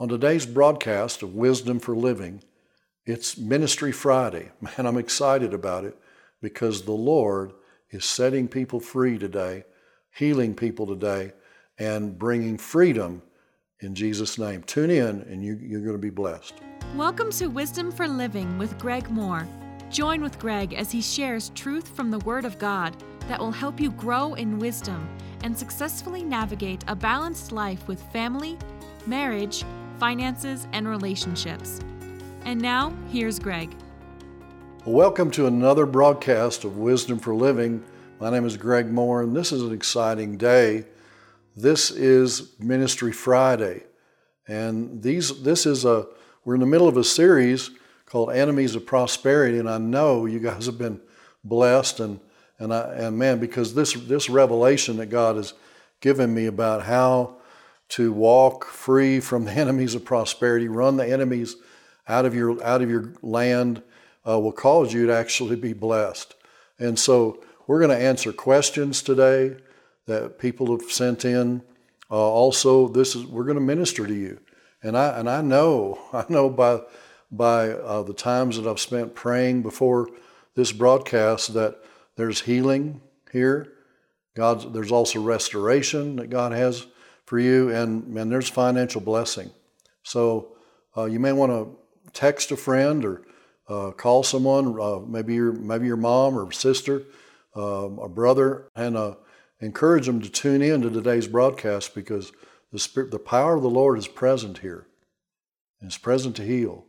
On today's broadcast of Wisdom for Living, it's Ministry Friday. Man, I'm excited about it because the Lord is setting people free today, healing people today, and bringing freedom in Jesus' name. Tune in and you, you're going to be blessed. Welcome to Wisdom for Living with Greg Moore. Join with Greg as he shares truth from the Word of God that will help you grow in wisdom and successfully navigate a balanced life with family, marriage, finances, and relationships. And now, here's Greg. Welcome to another broadcast of Wisdom for Living. My name is Greg Moore, and this is an exciting day. This is Ministry Friday, and these this is a we're in the middle of a series called Enemies of Prosperity, and I know you guys have been blessed and and I and man because this this revelation that God has given me about how to walk free from the enemies of prosperity, run the enemies out of your out of your land, uh, will cause you to actually be blessed. And so we're going to answer questions today that people have sent in. Uh, also, this is we're going to minister to you, and I and I know I know by by uh, the times that I've spent praying before this broadcast that there's healing here. God, there's also restoration that God has for you, and, and there's financial blessing. So uh, you may want to text a friend or uh, call someone, uh, maybe your maybe your mom or sister, um, a brother, and uh, encourage them to tune in to today's broadcast because the spirit, the power of the Lord is present here. It's present to heal.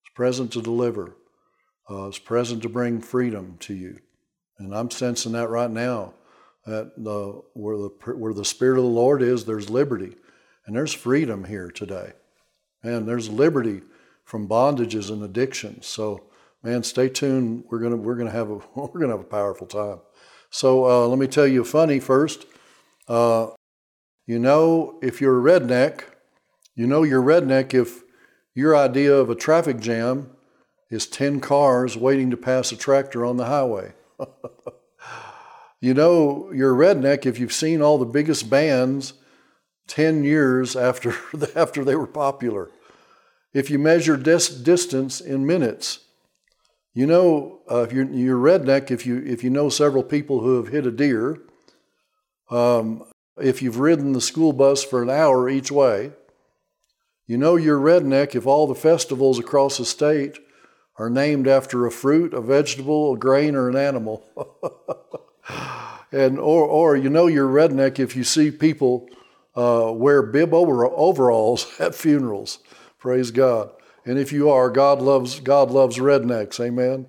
It's present to deliver. Uh, it's present to bring freedom to you, and I'm sensing that right now that the, where, the, where the Spirit of the Lord is, there's liberty. And there's freedom here today. And there's liberty from bondages and addictions. So, man, stay tuned. We're gonna we're gonna have a we're gonna have a powerful time. So uh, let me tell you a funny first. Uh, you know, if you're a redneck, you know you're redneck if your idea of a traffic jam is ten cars waiting to pass a tractor on the highway. You know, you're a redneck if you've seen all the biggest bands 10 years after, after they were popular. If you measure dis- distance in minutes, you know, uh, if you're, you're redneck if you, if you know several people who have hit a deer, um, if you've ridden the school bus for an hour each way, you know you're redneck if all the festivals across the state are named after a fruit, a vegetable, a grain, or an animal. and or, or you know you're redneck if you see people uh, wear bib over, overalls at funerals. Praise God. And if you are, God loves God loves rednecks. Amen.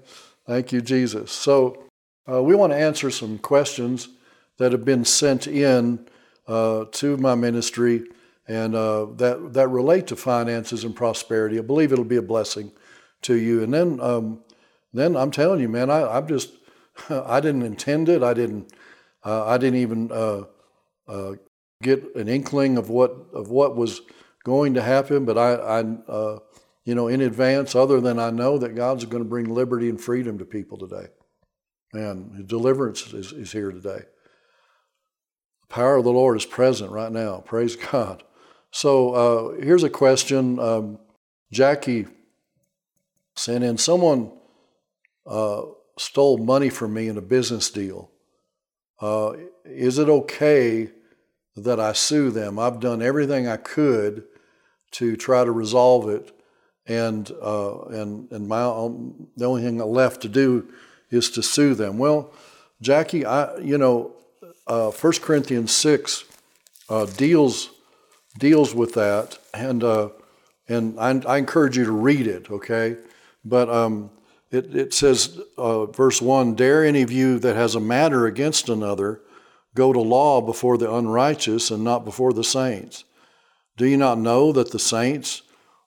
Thank you, Jesus. So uh, we want to answer some questions that have been sent in uh, to my ministry and uh, that that relate to finances and prosperity. I believe it'll be a blessing to you. And then um, then I'm telling you, man, I, I'm just I didn't intend it. I didn't. Uh, I didn't even uh, uh, get an inkling of what of what was going to happen. But I, I uh, you know, in advance, other than I know that God's going to bring liberty and freedom to people today, and deliverance is, is here today. The power of the Lord is present right now. Praise God. So uh, here's a question. Um, Jackie sent in someone uh, stole money from me in a business deal. Uh, is it okay that I sue them? I've done everything I could to try to resolve it, and uh, and and my um, the only thing left to do is to sue them. Well, Jackie, I you know, uh, 1 Corinthians six uh, deals deals with that, and uh, and I, I, encourage you to read it. Okay, but um, it, it says, uh, verse 1 Dare any of you that has a matter against another go to law before the unrighteous and not before the saints? Do you not know that the saints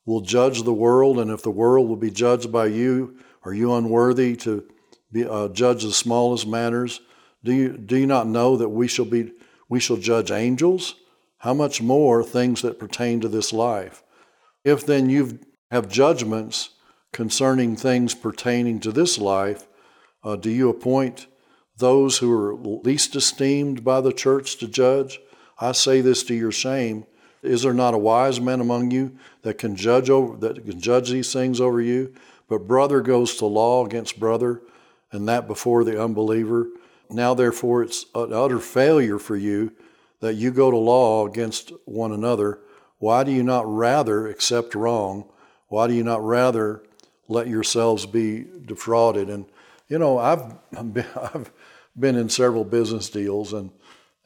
will judge the world, and if the world will be judged by you, are you unworthy to be, uh, judge the smallest matters? Do you, do you not know that we shall, be, we shall judge angels? How much more things that pertain to this life? If then you have judgments, concerning things pertaining to this life, uh, do you appoint those who are least esteemed by the church to judge? I say this to your shame, Is there not a wise man among you that can judge over that can judge these things over you? But brother goes to law against brother, and that before the unbeliever. Now therefore it's an utter failure for you that you go to law against one another. Why do you not rather accept wrong? Why do you not rather let yourselves be defrauded? And you know, I've been, I've been in several business deals, and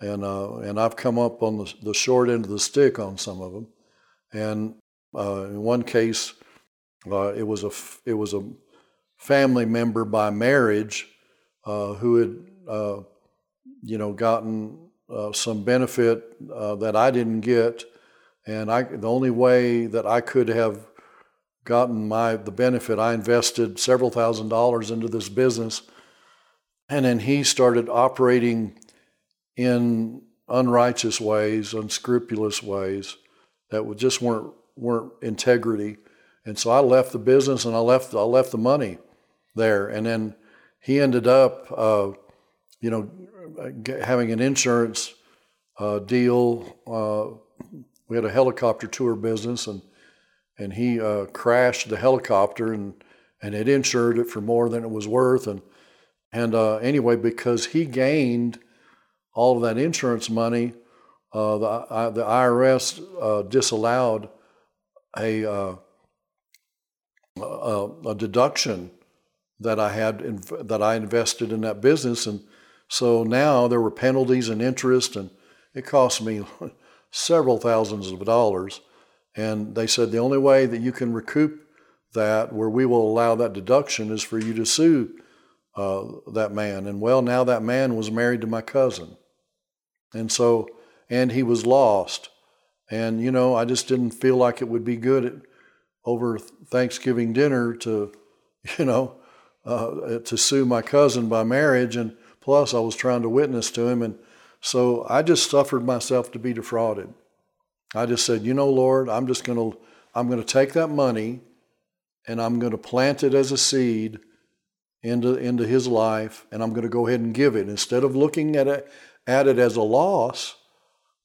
and uh, and I've come up on the, the, short end of the stick on some of them. And uh, in one case, uh, it was a it was a family member by marriage uh, who had uh, you know gotten uh, some benefit that I didn't get, and I the only way that I could have gotten my the benefit, I invested several thousand dollars into this business, and then he started operating in unrighteous ways, unscrupulous ways that just weren't weren't integrity. And so I left the business and I left I left the money there. And then he ended up, uh, you know, having an insurance uh, deal. Uh, we had a helicopter tour business, and and he uh, crashed the helicopter and and it insured it for more than it was worth. And and uh, anyway, because he gained all of that insurance money, uh, the, uh, the IRS uh, disallowed a, uh, a, a, deduction that I had in, that I invested in that business, and so now there were penalties and interest, and it cost me several thousands of dollars. And they said the only way that you can recoup that, where we will allow that deduction, is for you to sue uh, that man. And well, now that man was married to my cousin. And so, and he was lost. And, you know, I just didn't feel like it would be good at, over Thanksgiving dinner to, you know, uh, to sue my cousin by marriage. And plus, I was trying to witness to him. And so I just suffered myself to be defrauded. I just said, you know, Lord, I'm just going to, I'm going to take that money and I'm going to plant it as a seed into, into his life and I'm going to go ahead and give it. Instead of looking at it at it as a loss,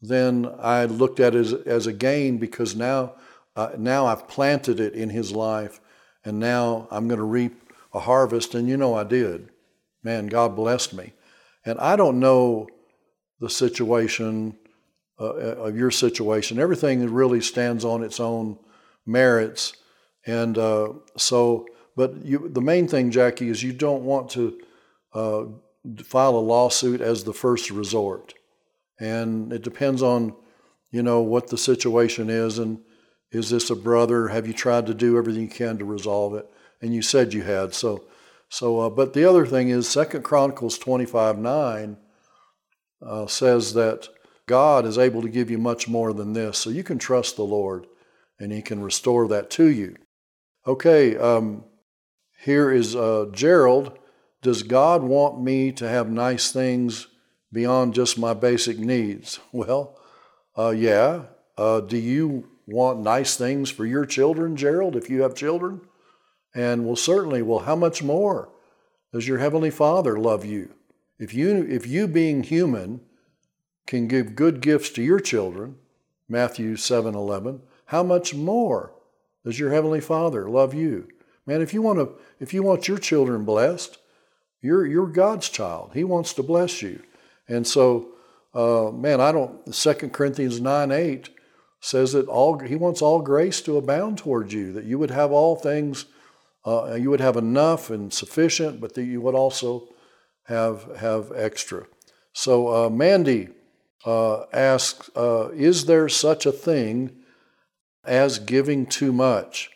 then I looked at it as, as a gain because now, uh, now I've planted it in his life and now I'm going to reap a harvest. And you know, I did. Man, God blessed me. And I don't know the situation uh, of your situation. Everything really stands on its own merits. And uh, so, but you, the main thing, Jackie, is you don't want to uh, file a lawsuit as the first resort. And it depends on, you know, what the situation is and is this a brother? Have you tried to do everything you can to resolve it? And you said you had. So, so uh, but the other thing is Second Chronicles 25 9 uh, says that God is able to give you much more than this. So you can trust the Lord and He can restore that to you. Okay, um, here is uh, Gerald does God want me to have nice things beyond just my basic needs? Well, uh, yeah. Uh, do you want nice things for your children, Gerald, if you have children? And well, certainly, well, how much more does your Heavenly Father love you? If you, if you being human can give good gifts to your children, Matthew 7 11, how much more does your Heavenly Father love you? Man, if you want to, if you want your children blessed, you're, you're God's child. He wants to bless you. And so, uh, man, I don't, 2 Corinthians 9 8 says that all, he wants all grace to abound towards you, that you would have all things, uh, you would have enough and sufficient, but that you would also have, have extra. So, uh, Mandy uh, asks, uh, Is there such a thing as giving too much?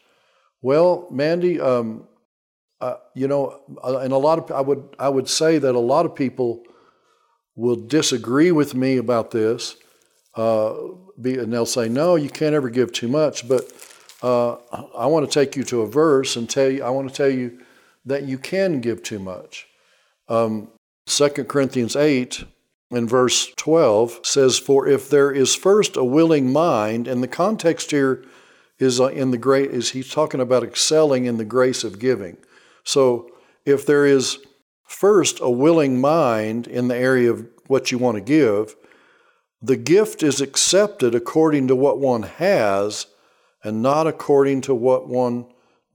Well, Mandy, um, uh, you know, uh, and a lot of I would I would say that a lot of people will disagree with me about this, uh, be, and they'll say, "No, you can't ever give too much." But uh, I want to take you to a verse and tell you. I want to tell you that you can give too much. Um, 2 Corinthians eight in verse twelve says, "For if there is first a willing mind," and the context here is uh, in the great is he's talking about excelling in the grace of giving. So if there is first a willing mind in the area of what you want to give, the gift is accepted according to what one has and not according to what one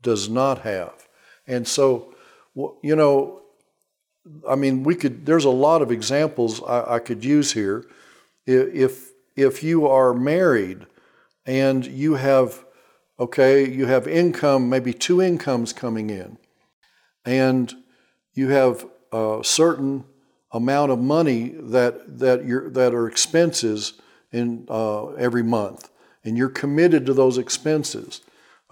does not have. And so, you know, I mean, we could, there's a lot of examples I, I could use here. If, if you are married and you have, okay, you have income, maybe two incomes coming in, and you have a certain amount of money that, that, you that are expenses in uh, every month, and you're committed to those expenses.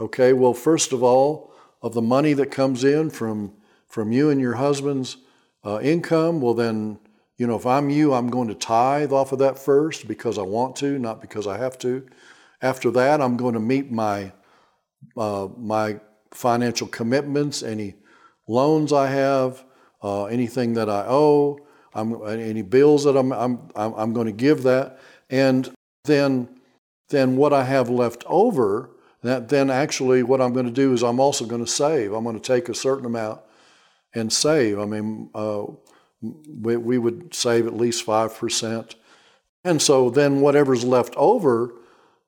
Okay, well, first of all, of the money that comes in from, from you and your husband's uh, income, well, then, you know, if I'm you, I'm going to tithe off of that first because I want to, not because I have to. After that, I'm going to meet my, uh, my financial commitments, any loans I have, uh, anything that I owe, I'm, any bills that I'm, I'm, I'm going to give that. And then, then what I have left over, that then actually what I'm going to do is I'm also going to save. I'm going to take a certain amount and save. I mean, uh, we, we would save at least 5%. And so then whatever's left over,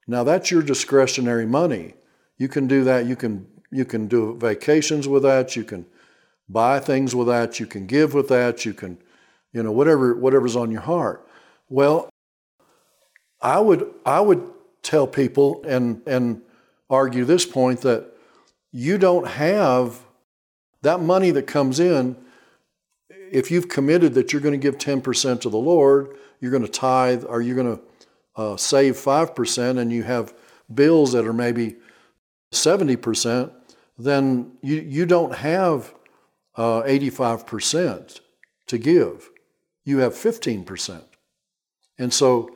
now that's your discretionary money. You can do that. You can, you can do vacations with that. You can buy things with that. You can give with that. You can, you know, whatever, whatever's on your heart. Well, I would, I would tell people and, and argue this point that you don't have that money that comes in, if you've committed that you're going to give 10% to the Lord, you're going to tithe, or you're going to uh, save 5%, and you have bills that are maybe 70%, then you, you don't have uh, 85% to give. You have 15%. And so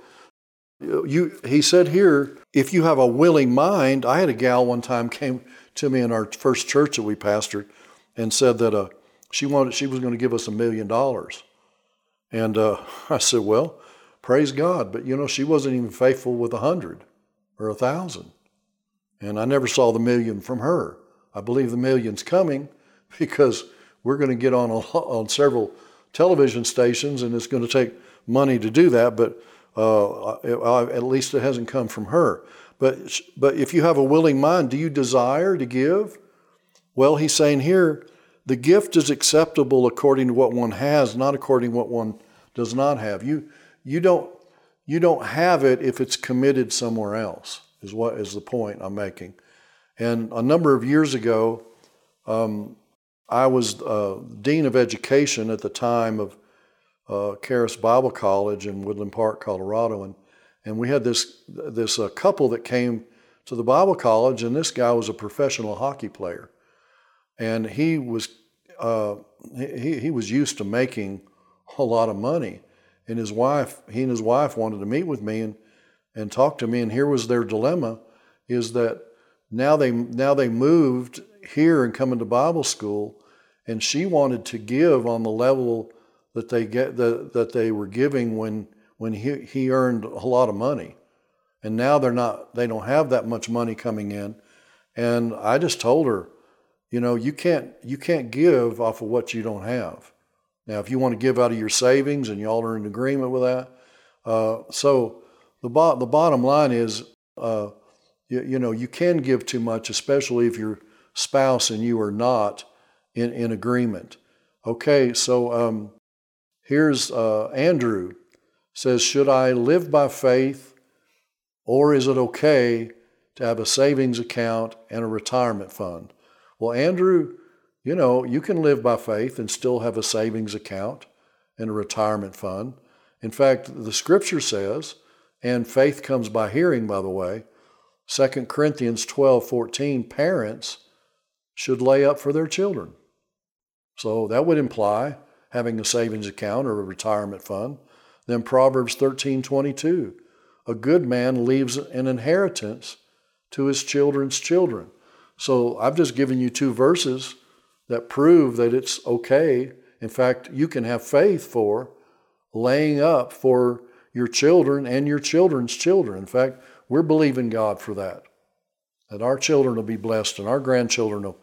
you, he said here, if you have a willing mind, I had a gal one time came to me in our first church that we pastored, and said that uh, she wanted she was going to give us a million dollars. And uh, I said, well, praise God, but you know she wasn't even faithful with a hundred or a thousand, and I never saw the million from her. I believe the million's coming because we're going to get on a, on several television stations, and it's going to take money to do that. But uh, at least it hasn't come from her. But but if you have a willing mind, do you desire to give? Well, he's saying here, the gift is acceptable according to what one has, not according to what one does not have. You, you, don't, you don't have it if it's committed somewhere else, is what is the point I'm making. And a number of years ago, um, I was uh, dean of education at the time of uh, Charis Bible College in Woodland Park, Colorado, and and we had this this uh, couple that came to the Bible college, and this guy was a professional hockey player, and he was uh, he, he was used to making a lot of money. And his wife, he and his wife wanted to meet with me and, and talk to me. And here was their dilemma is that now they, now they moved here and come into Bible school, and she wanted to give on the level that they get the, that they were giving when when he, he earned a lot of money. And now they're not they don't have that much money coming in. And I just told her, you know, you can't you can't give off of what you don't have. Now, if you want to give out of your savings and y'all are in agreement with that, uh, so the bo- the bottom line is, uh, you, you, know, you can give too much, especially if your spouse and you are not in, in agreement. Okay, so um, here's uh, Andrew says, should I live by faith, or is it okay to have a savings account and a retirement fund? Well, Andrew, you know, you can live by faith and still have a savings account and a retirement fund. In fact, the scripture says, and faith comes by hearing, by the way, 2 Corinthians 12 14, parents should lay up for their children. So that would imply having a savings account or a retirement fund. Then Proverbs 13 22, a good man leaves an inheritance to his children's children. So I've just given you two verses that prove that it's okay. In fact, you can have faith for laying up for your children and your children's children. In fact, we're believing God for that. That our children will be blessed and our grandchildren will,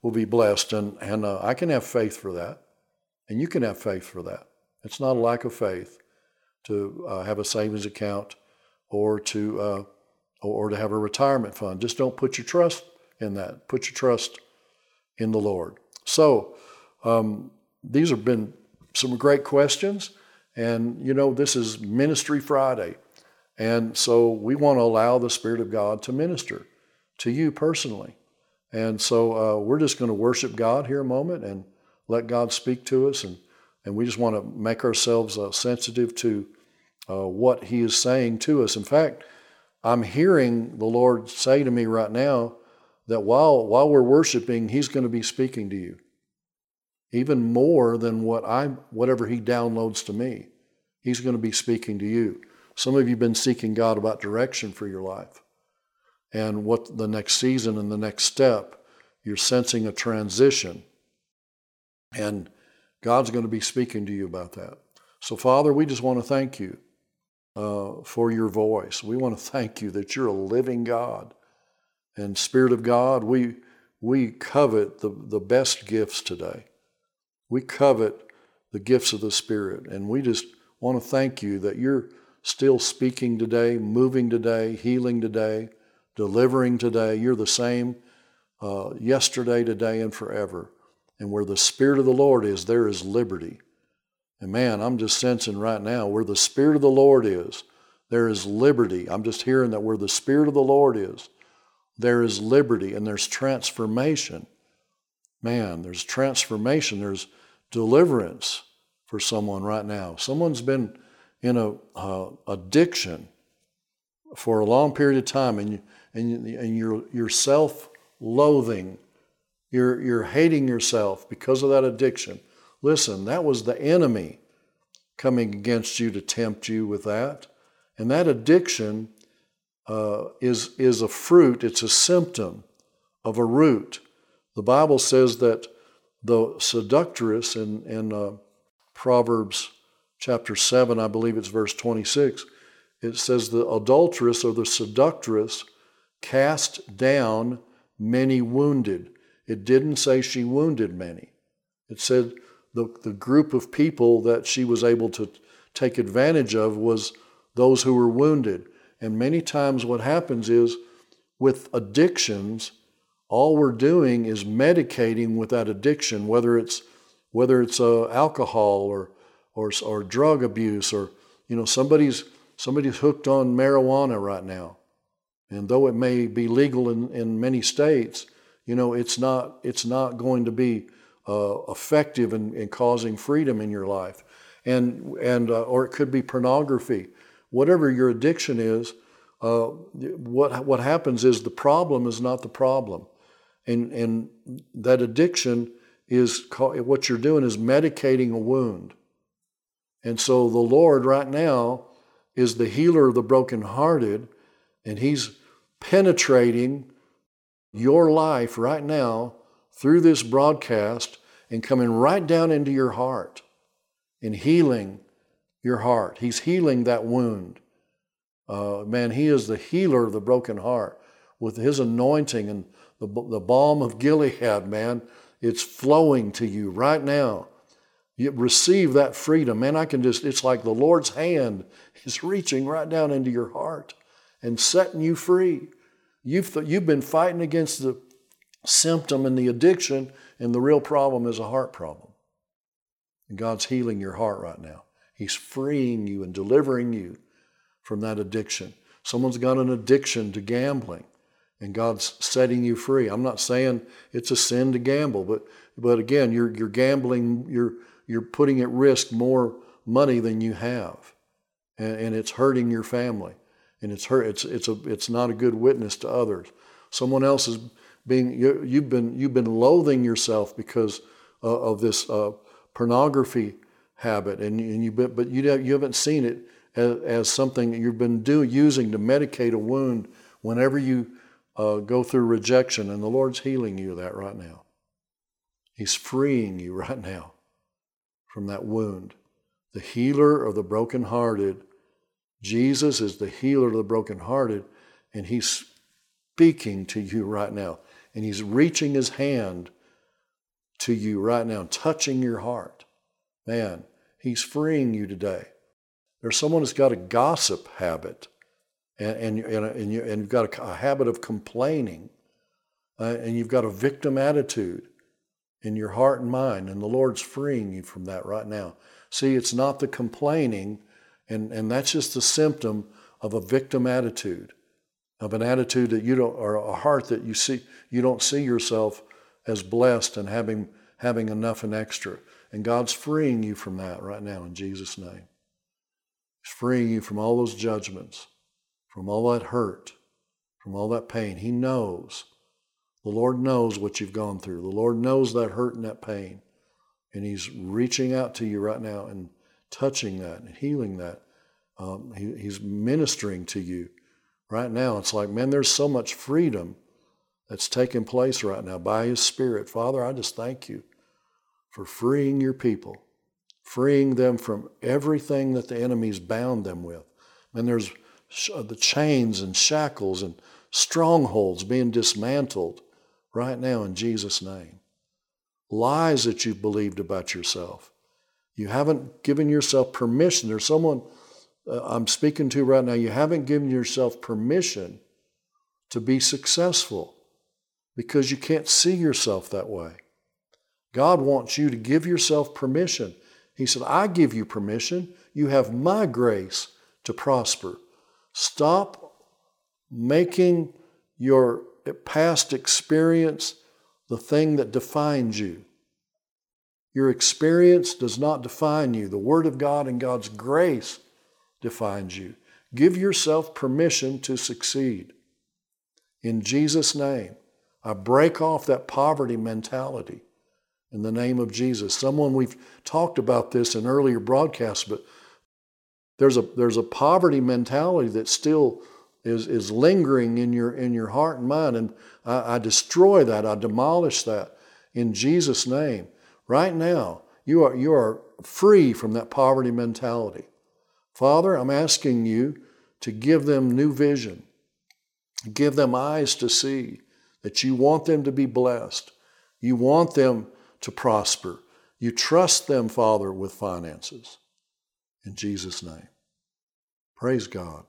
will be blessed. And, and uh, I can have faith for that. And you can have faith for that. It's not a lack of faith. to uh, have a savings account or to uh, or to have a retirement fund. Just don't put your trust in that. Put your trust in the Lord. So um, these have been some great questions, and you know this is Ministry Friday, and so we want to allow the Spirit of God to minister to you personally. And so uh, we're just going to worship God here a moment and let God speak to us. And, and we just want to make ourselves uh, sensitive to uh, what He is saying to us. In fact, I'm hearing the Lord say to me right now that while, while we're worshiping, He's going to be speaking to you. Even more than what I, whatever He downloads to me, He's going to be speaking to you. Some of you have been seeking God about direction for your life and what the next season and the next step. You're sensing a transition. And God's going to be speaking to you about that. So, Father, we just want to thank you uh, for your voice. We want to thank you that you're a living God. And, Spirit of God, we, we covet the, the best gifts today. We covet the gifts of the Spirit. And we just want to thank you that you're still speaking today, moving today, healing today delivering today. You're the same uh, yesterday, today, and forever. And where the Spirit of the Lord is, there is liberty. And man, I'm just sensing right now where the Spirit of the Lord is, there is liberty. I'm just hearing that where the Spirit of the Lord is, there is liberty and there's transformation. Man, there's transformation, there's deliverance for someone right now. Someone's been in a uh, addiction for a long period of time, and you, and, and you're, you're self loathing. You're, you're hating yourself because of that addiction. Listen, that was the enemy coming against you to tempt you with that. And that addiction uh, is, is a fruit, it's a symptom of a root. The Bible says that the seductress in, in uh, Proverbs chapter 7, I believe it's verse 26, it says the adulteress or the seductress cast down many wounded. It didn't say she wounded many. It said the, the group of people that she was able to take advantage of was those who were wounded. And many times what happens is with addictions, all we're doing is medicating with that addiction, whether it's whether it's uh, alcohol or, or or drug abuse or you know somebody's somebody's hooked on marijuana right now and though it may be legal in, in many states, you know, it's not, it's not going to be uh, effective in, in causing freedom in your life. And, and, uh, or it could be pornography. Whatever your addiction is, uh, what, what happens is the problem is not the problem. And, and that addiction is, what you're doing is medicating a wound. And so the Lord right now is the healer of the brokenhearted, and He's penetrating your life right now through this broadcast and coming right down into your heart and healing your heart. He's healing that wound. Uh, man, He is the healer of the broken heart. With His anointing and the, the balm of Gilead, man, it's flowing to you right now. You receive that freedom. Man, I can just, it's like the Lord's hand is reaching right down into your heart and setting you free. You've, th- you've been fighting against the symptom and the addiction, and the real problem is a heart problem. And God's healing your heart right now. He's freeing you and delivering you from that addiction. Someone's got an addiction to gambling, and God's setting you free. I'm not saying it's a sin to gamble, but but again, you're you're gambling. You're you're putting at risk more money than you have, and, and it's hurting your family and it's hurt. It's it's a it's not a good witness to others. Someone else is being you, you've been you've been loathing yourself because uh, of this uh, pornography habit, and, and you but you you haven't seen it as, as something you've been do, using to medicate a wound whenever you uh, go through rejection, and the Lord's healing you that right now. He's freeing you right now from that wound. The healer of the brokenhearted Jesus is the healer of the brokenhearted, and He's speaking to you right now. And He's reaching His hand to you right now, touching your heart. Man, He's freeing you today. There's someone who's got a gossip habit and, and, and, and, you, and you've got a, a habit of complaining uh, and you've got a victim attitude in your heart and mind, and the Lord's freeing you from that right now. See, it's not the complaining, and, and that's just a symptom of a victim attitude, of an attitude that you don't, or a heart that you see, you don't see yourself as blessed and having, having enough and extra. And God's freeing you from that right now in Jesus' name. He's freeing you from all those judgments, from all that hurt, from all that pain. He knows. The Lord knows what you've gone through. The Lord knows that hurt and that pain. And He's reaching out to you right now and touching that and healing that. Um, he, he's ministering to you right now. It's like, man, there's so much freedom that's taking place right now by His Spirit. Father, I just thank you for freeing your people, freeing them from everything that the enemy's bound them with. And there's the chains and shackles and strongholds being dismantled right now in Jesus' name. Lies that you've believed about yourself. You haven't given yourself permission. There's someone uh, I'm speaking to right now. You haven't given yourself permission to be successful because you can't see yourself that way. God wants you to give yourself permission. He said, I give you permission. You have my grace to prosper. Stop making your past experience the thing that defines you. Your experience does not define you. The Word of God and God's grace defines you. Give yourself permission to succeed. In Jesus' name, I break off that poverty mentality in the name of Jesus. Someone we've talked about this in earlier broadcasts, but there's a, there's a poverty mentality that still is, is lingering in your, in your heart and mind. And I, I destroy that, I demolish that in Jesus' name. Right now, you are, you are free from that poverty mentality. Father, I'm asking you to give them new vision, give them eyes to see that you want them to be blessed. You want them to prosper. You trust them, Father, with finances. In Jesus' name. Praise God.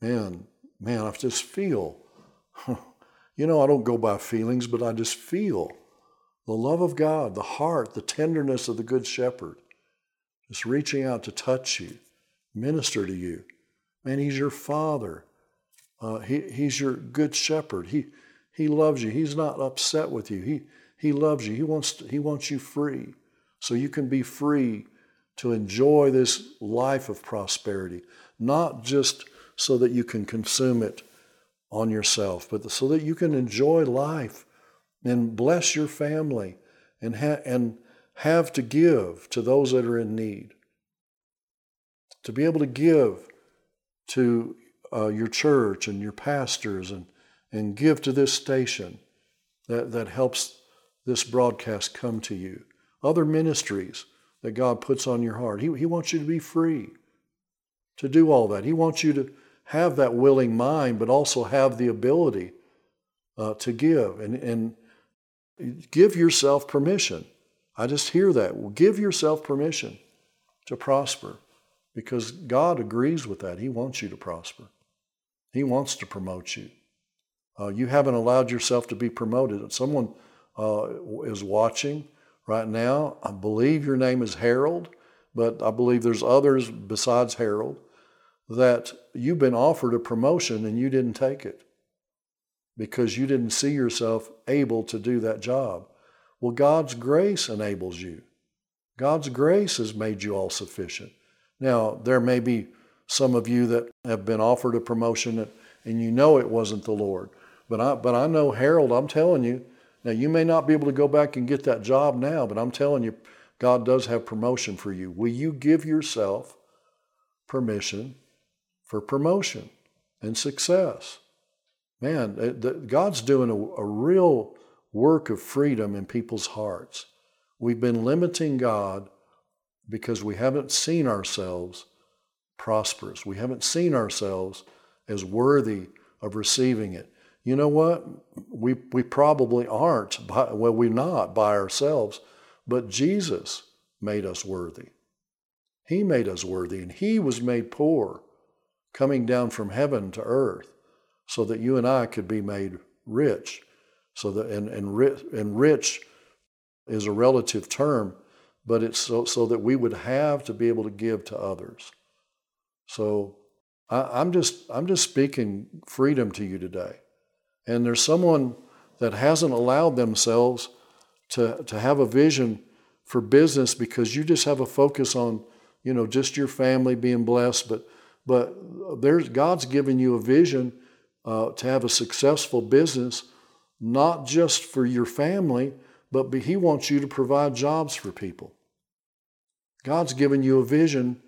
Man, man, I just feel, you know, I don't go by feelings, but I just feel the love of God, the heart, the tenderness of the Good Shepherd, just reaching out to touch you, minister to you. Man, He's your Father. Uh, he, he's your Good Shepherd. He, he loves you. He's not upset with you. He, he loves you. He wants, to, he wants you free so you can be free to enjoy this life of prosperity, not just so that you can consume it on yourself, but so that you can enjoy life and bless your family and, ha- and have to give to those that are in need. To be able to give to uh, your church and your pastors and, and give to this station that, that helps this broadcast come to you. Other ministries that God puts on your heart. He, he wants you to be free to do all that. He wants you to have that willing mind, but also have the ability uh, to give and, and give yourself permission. I just hear that. give yourself permission to prosper because God agrees with that. He wants you to prosper, He wants to promote you. Uh, you haven't allowed yourself to be promoted. Someone uh, is watching right now. I believe your name is Harold, but I believe there's others besides Harold that you've been offered a promotion and you didn't take it because you didn't see yourself able to do that job. Well, God's grace enables you. God's grace has made you all sufficient. Now, there may be some of you that have been offered a promotion and you know it wasn't the Lord. But I, but I know, Harold, I'm telling you, now you may not be able to go back and get that job now, but I'm telling you, God does have promotion for you. Will you give yourself permission for promotion and success. Man, God's doing a, a real work of freedom in people's hearts. We've been limiting God because we haven't seen ourselves prosperous. We haven't seen ourselves as worthy of receiving it. You know what? We, we probably aren't, by, well, we're not by ourselves, but Jesus made us worthy. He made us worthy, and He was made poor, coming down from heaven to earth, so that you and I could be made rich. So that and and, rich, and rich is a relative term, but it's so, so that we would have to be able to give to others. So I, I'm just I'm just speaking freedom to you today. And there's someone that hasn't allowed themselves to, to have a vision for business because you just have a focus on, you know, just your family being blessed. But but there's God's given you a vision uh, to have a successful business, not just for your family, but He wants you to provide jobs for people. God's given you a vision,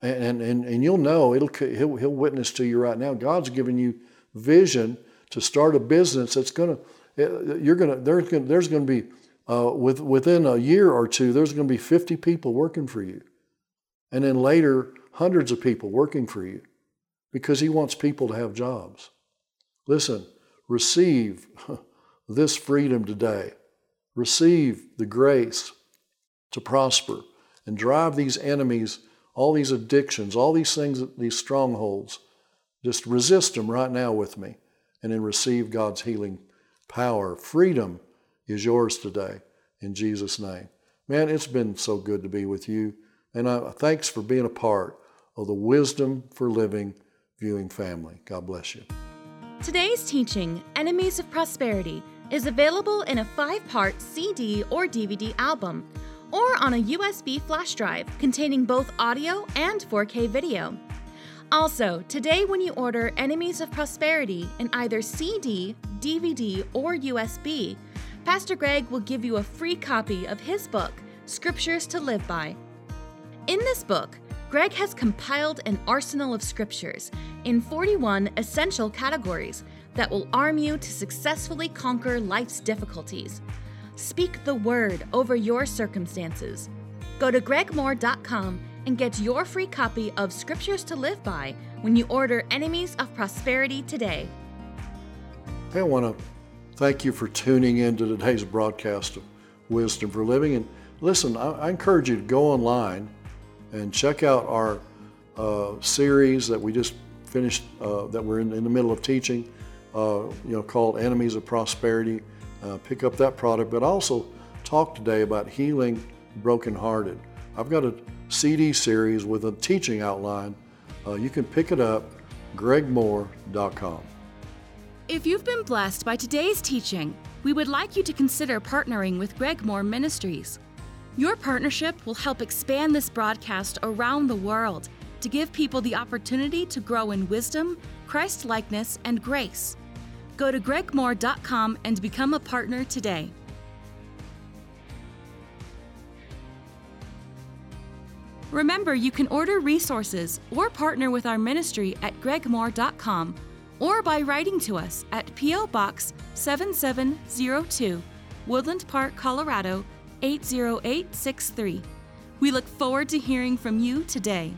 and, and, and you'll know, it'll, he'll, he'll witness to you right now. God's given you vision to start a business that's going to, you're going to, there's going there's to be, uh, with, within a year or two, there's going to be 50 people working for you. And then later, hundreds of people working for you because He wants people to have jobs. Listen, receive this freedom today. Receive the grace to prosper and drive these enemies, all these addictions, all these things, these strongholds. Just resist them right now with me and then receive God's healing power. Freedom is yours today in Jesus' name. Man, it's been so good to be with you. And thanks for being a part of the Wisdom for Living viewing family. God bless you. Today's teaching, Enemies of Prosperity, is available in a five part CD or DVD album or on a USB flash drive containing both audio and 4K video. Also, today when you order Enemies of Prosperity in either CD, DVD, or USB, Pastor Greg will give you a free copy of his book, Scriptures to Live By. In this book, Greg has compiled an arsenal of scriptures in 41 essential categories that will arm you to successfully conquer life's difficulties. Speak the word over your circumstances. Go to gregmoore.com and get your free copy of Scriptures to Live By when you order Enemies of Prosperity today. Hey, I want to thank you for tuning in to today's broadcast of Wisdom for Living. And listen, I, I encourage you to go online and check out our uh, series that we just finished, uh, that we're in, in, the middle of teaching, uh, you know, called Enemies of Prosperity. Uh, pick up that product, but also talk today about healing brokenhearted. I've got a CD series with a teaching outline. Uh, you can pick it up, gregmoore.com. If you've been blessed by today's teaching, we would like you to consider partnering with Greg Moore Ministries. Your partnership will help expand this broadcast around the world to give people the opportunity to grow in wisdom, Christ likeness, and grace. Go to gregmoore.com and become a partner today. Remember, you can order resources or partner with our ministry at gregmoore.com or by writing to us at P.O. Box 7702, Woodland Park, Colorado 80863. We look forward to hearing from you today.